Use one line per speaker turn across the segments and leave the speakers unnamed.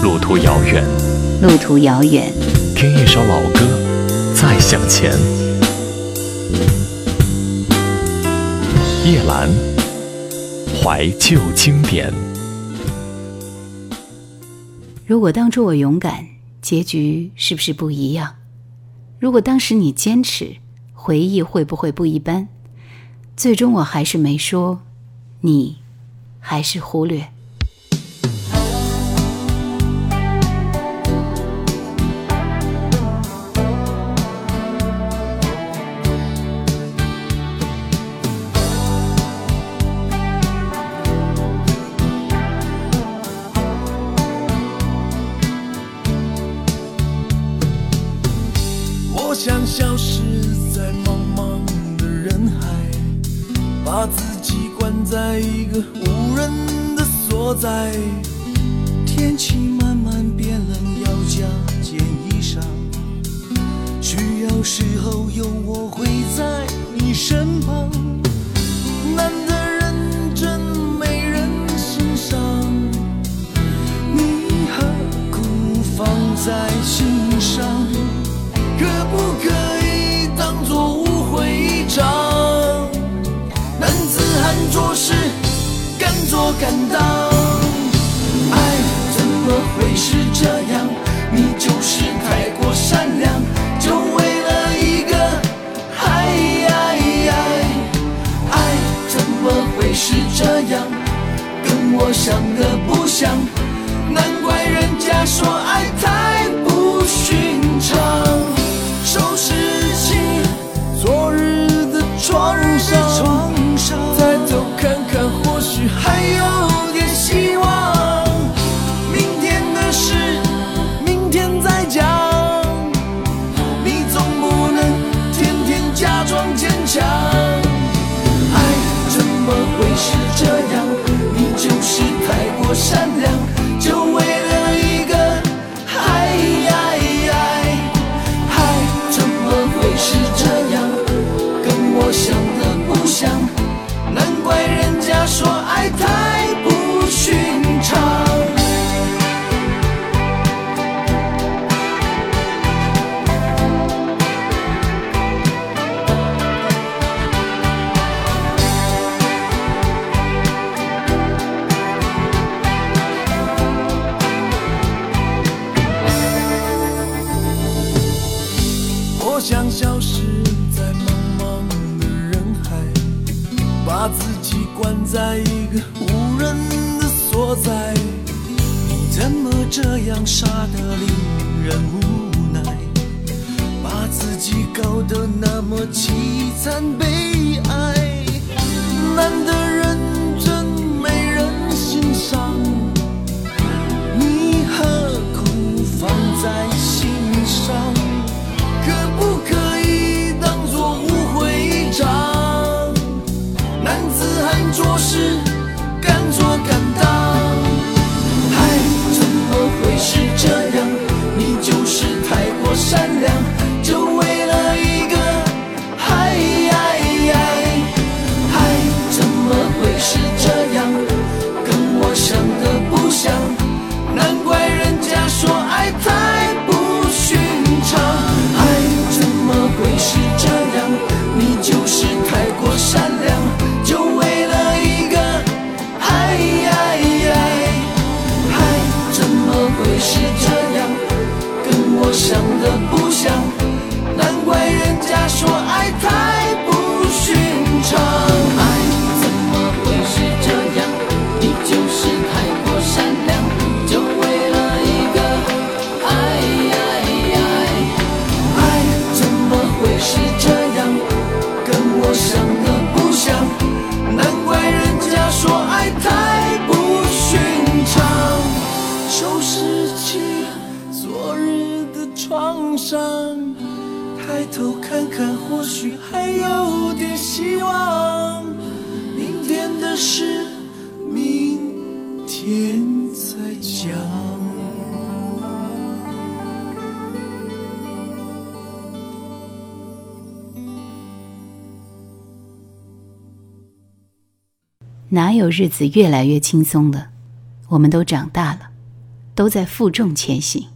路途遥远，
路途遥远，
听一首老歌，再向前。叶兰，怀旧经典。
如果当初我勇敢，结局是不是不一样？如果当时你坚持，回忆会不会不一般？最终我还是没说，你还是忽略。
把自己关在一个无人的所在。天气慢慢变冷，要加件衣裳。需要时候有我会在你身旁。难得认真没人欣赏，你何苦放在心上？可不可以当作误会一场？男子汉做事敢做敢当，爱怎么会是这样？你就是太过善良，就为了一个爱，爱怎么会是这样？跟我想的不像，难怪人家说爱太上，抬头看看，或许还有点希望。明天的事，明天再讲。
哪有日子越来越轻松的？我们都长大了，都在负重前行。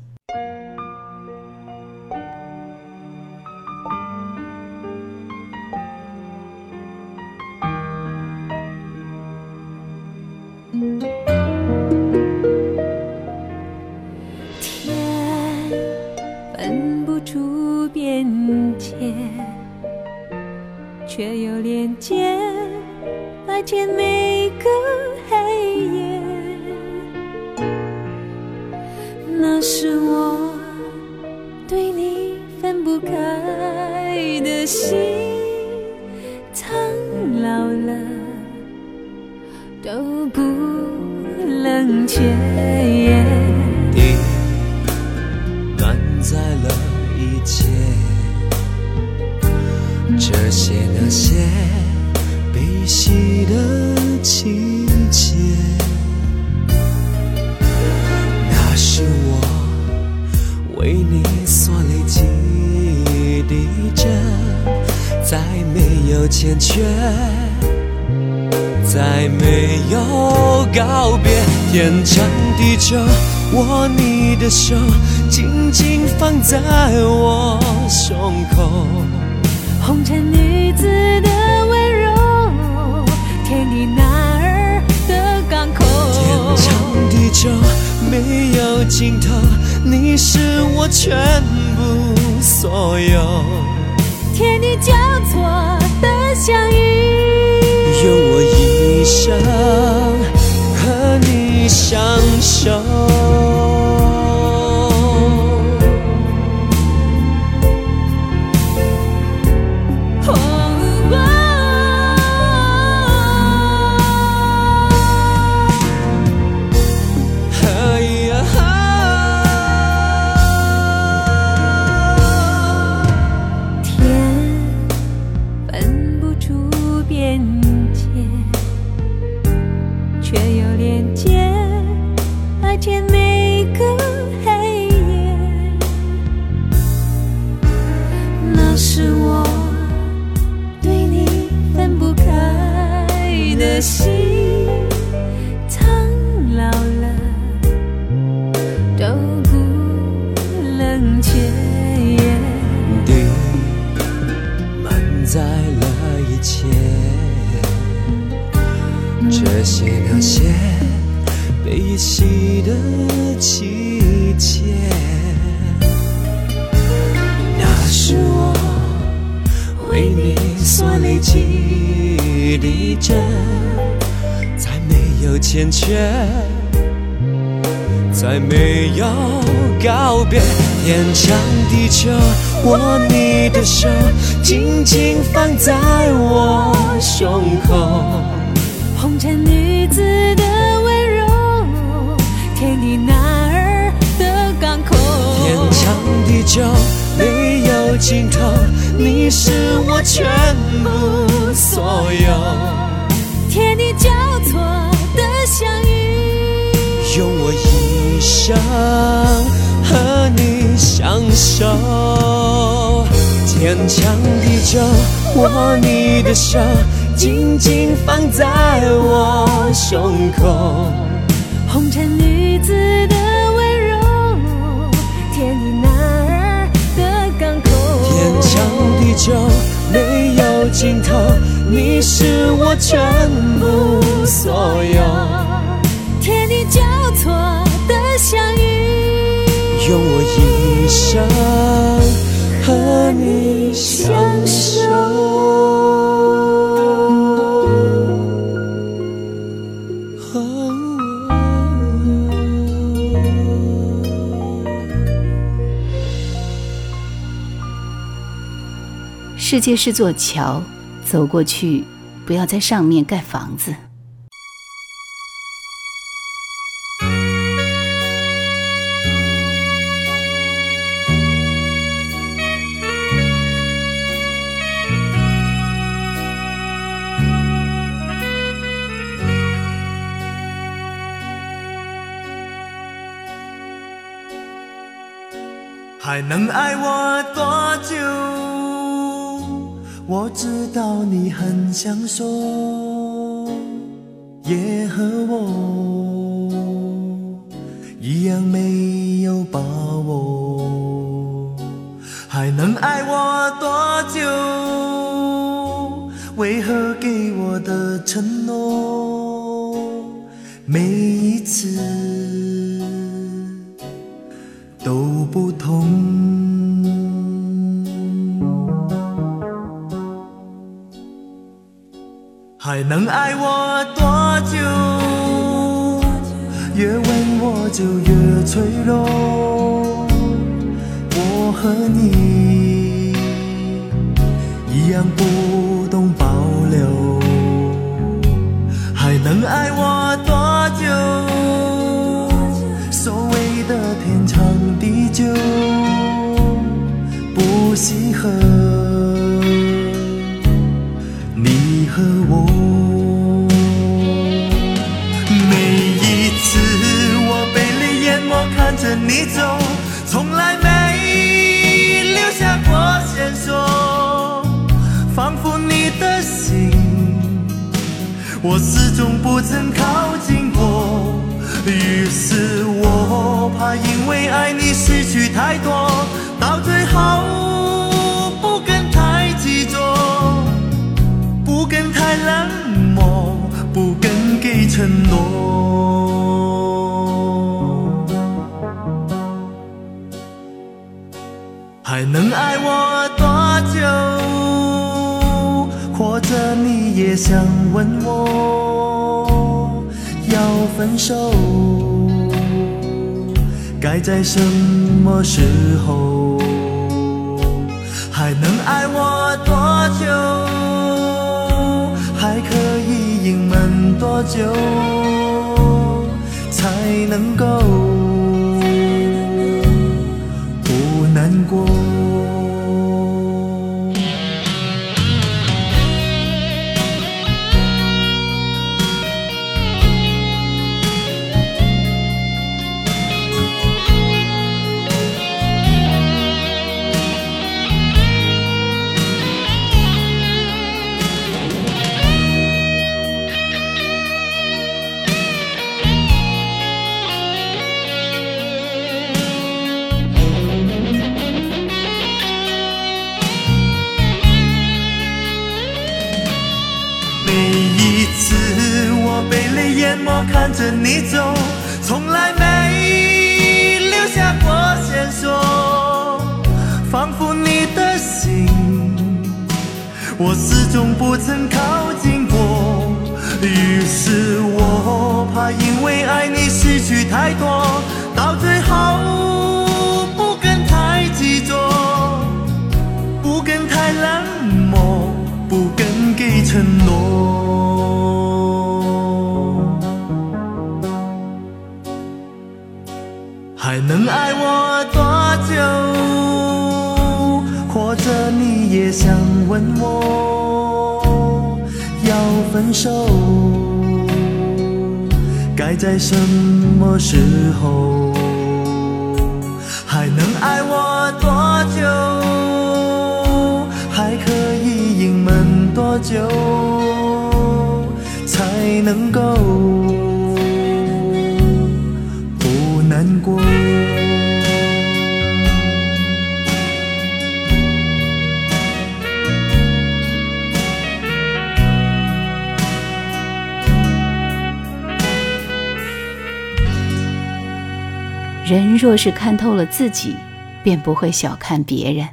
白天每个黑夜。那是我对你分不开的心，苍老了都不冷却。
你满载了一切，这些那些被洗的情节，那是我为你所累积的着，再没有欠缺。再没有告别，天长地久，握你的手，紧紧放在我胸口。
红尘
久，没有尽头，你是我全部所有。
天地交错的相遇，
用我一生和你相守。
却又连接而且每个
欠缺。再没有告别，天长地久，握你的手，紧紧放在我胸口。
红尘女子的温柔，天地男儿的港口。
天长地久，没有尽头，你是我全部所有。想和你相守，天长地久，握你的手，紧紧放在我胸口。
红尘女子的温柔，天地男儿的港口。
天长地久，没有尽头，你是我全部所有。
天地交错相遇，
用我一生和你相守。
世界是座桥，走过去，不要在上面盖房子。
还能爱我多久？我知道你很享受，也和我一样没有把握，还能爱我多久？为何给我的承诺，还能爱我多久？越问我就越脆弱。我和你一样不懂保留。还能爱我多久？所谓的天长地久，不适合曾靠近过。于是我怕因为爱你失去太多，到最后不敢太执着。不敢太冷漠，不敢给承诺。还能爱我多久？或者你也想问我，分手，该在什么时候？还能爱我多久？还可以隐瞒多久？才能够不难过？被淹没，看着你走，从来没留下过线索，仿佛你的心，我始终不曾靠近过。于是我怕因为爱你失去太多，到最后不敢太执着。不敢太冷漠，不敢给承诺。能爱我多久？或者你也想问我，要分手，该在什么时候？还能爱我多久？还可以隐瞒多久？才能够
人若是看透了自己，便不会小看别人。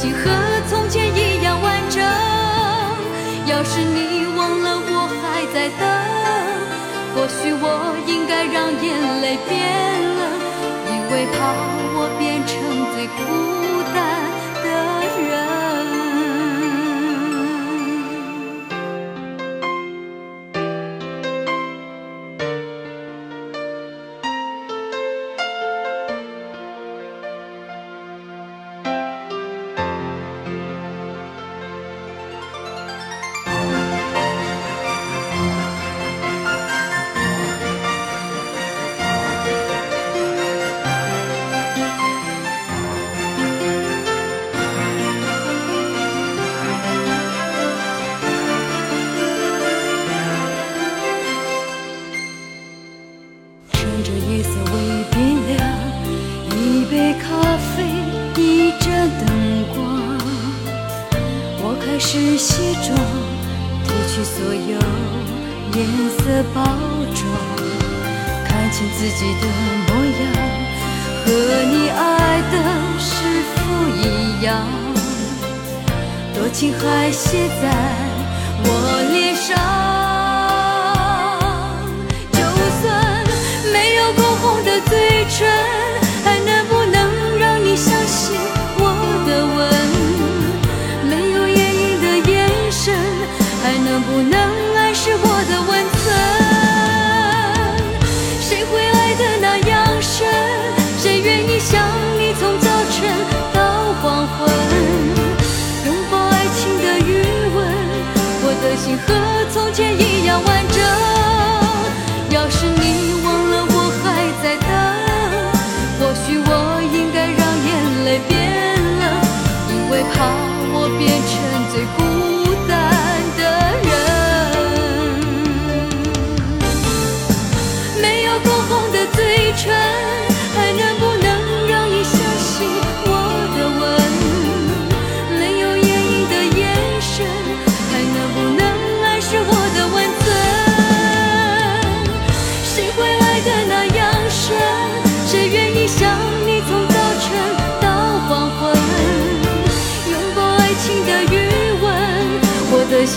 心和从前一样完整。要是你忘了我还在等或许我应该让眼泪变冷因为怕我变成最孤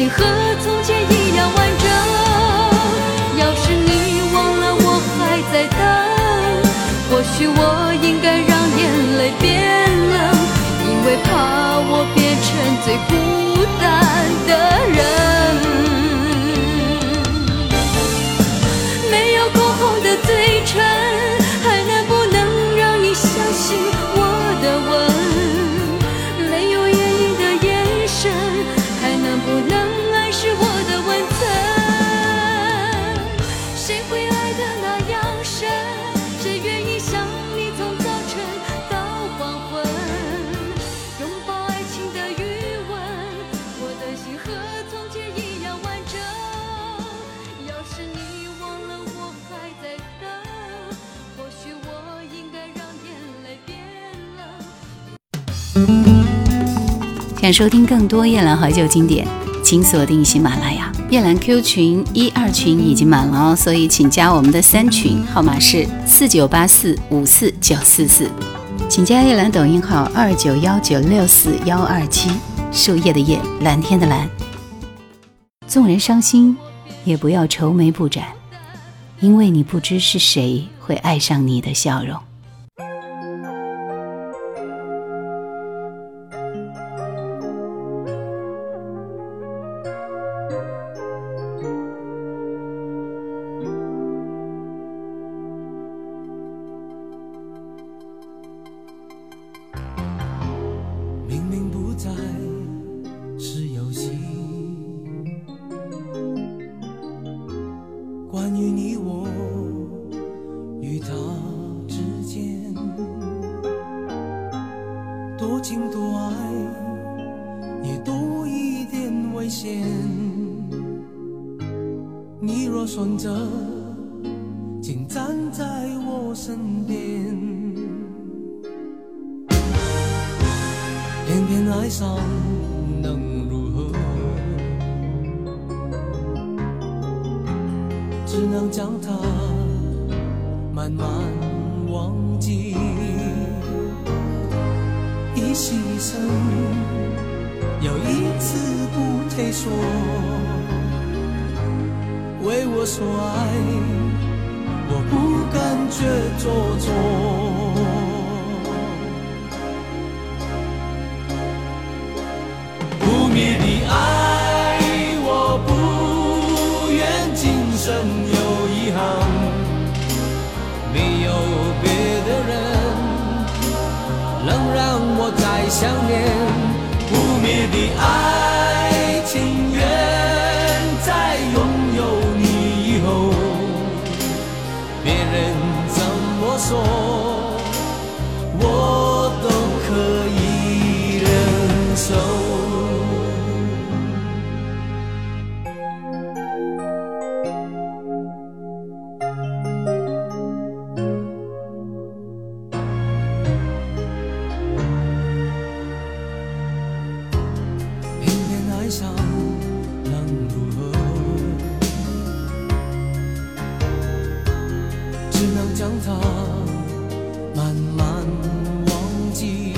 情和从前一样完整。要是你忘了我还在等，或许我。
想收听更多夜兰怀旧经典请锁定喜马拉雅。夜兰 q 群一二群已经满了哦所以请加我们的三群号码是四九八四五四九四四。请加夜兰抖音号二九幺九六四幺二七树叶的叶蓝天的蓝。纵然伤心也不要愁眉不展因为你不知是谁会爱上你的笑容。
與你。想念。他慢慢忘记。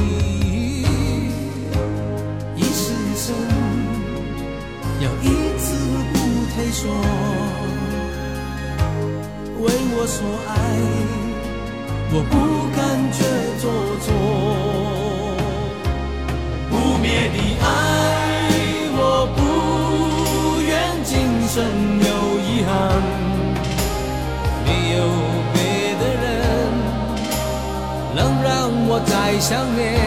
一生生要一次不退缩，为我所爱，我不。相恋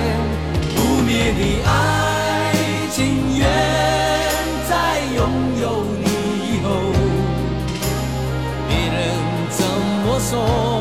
不灭的爱情愿在拥有你以后别人怎么说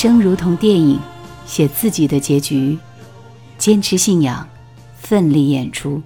生
如同电影写自己的结局坚持信仰奋力演出。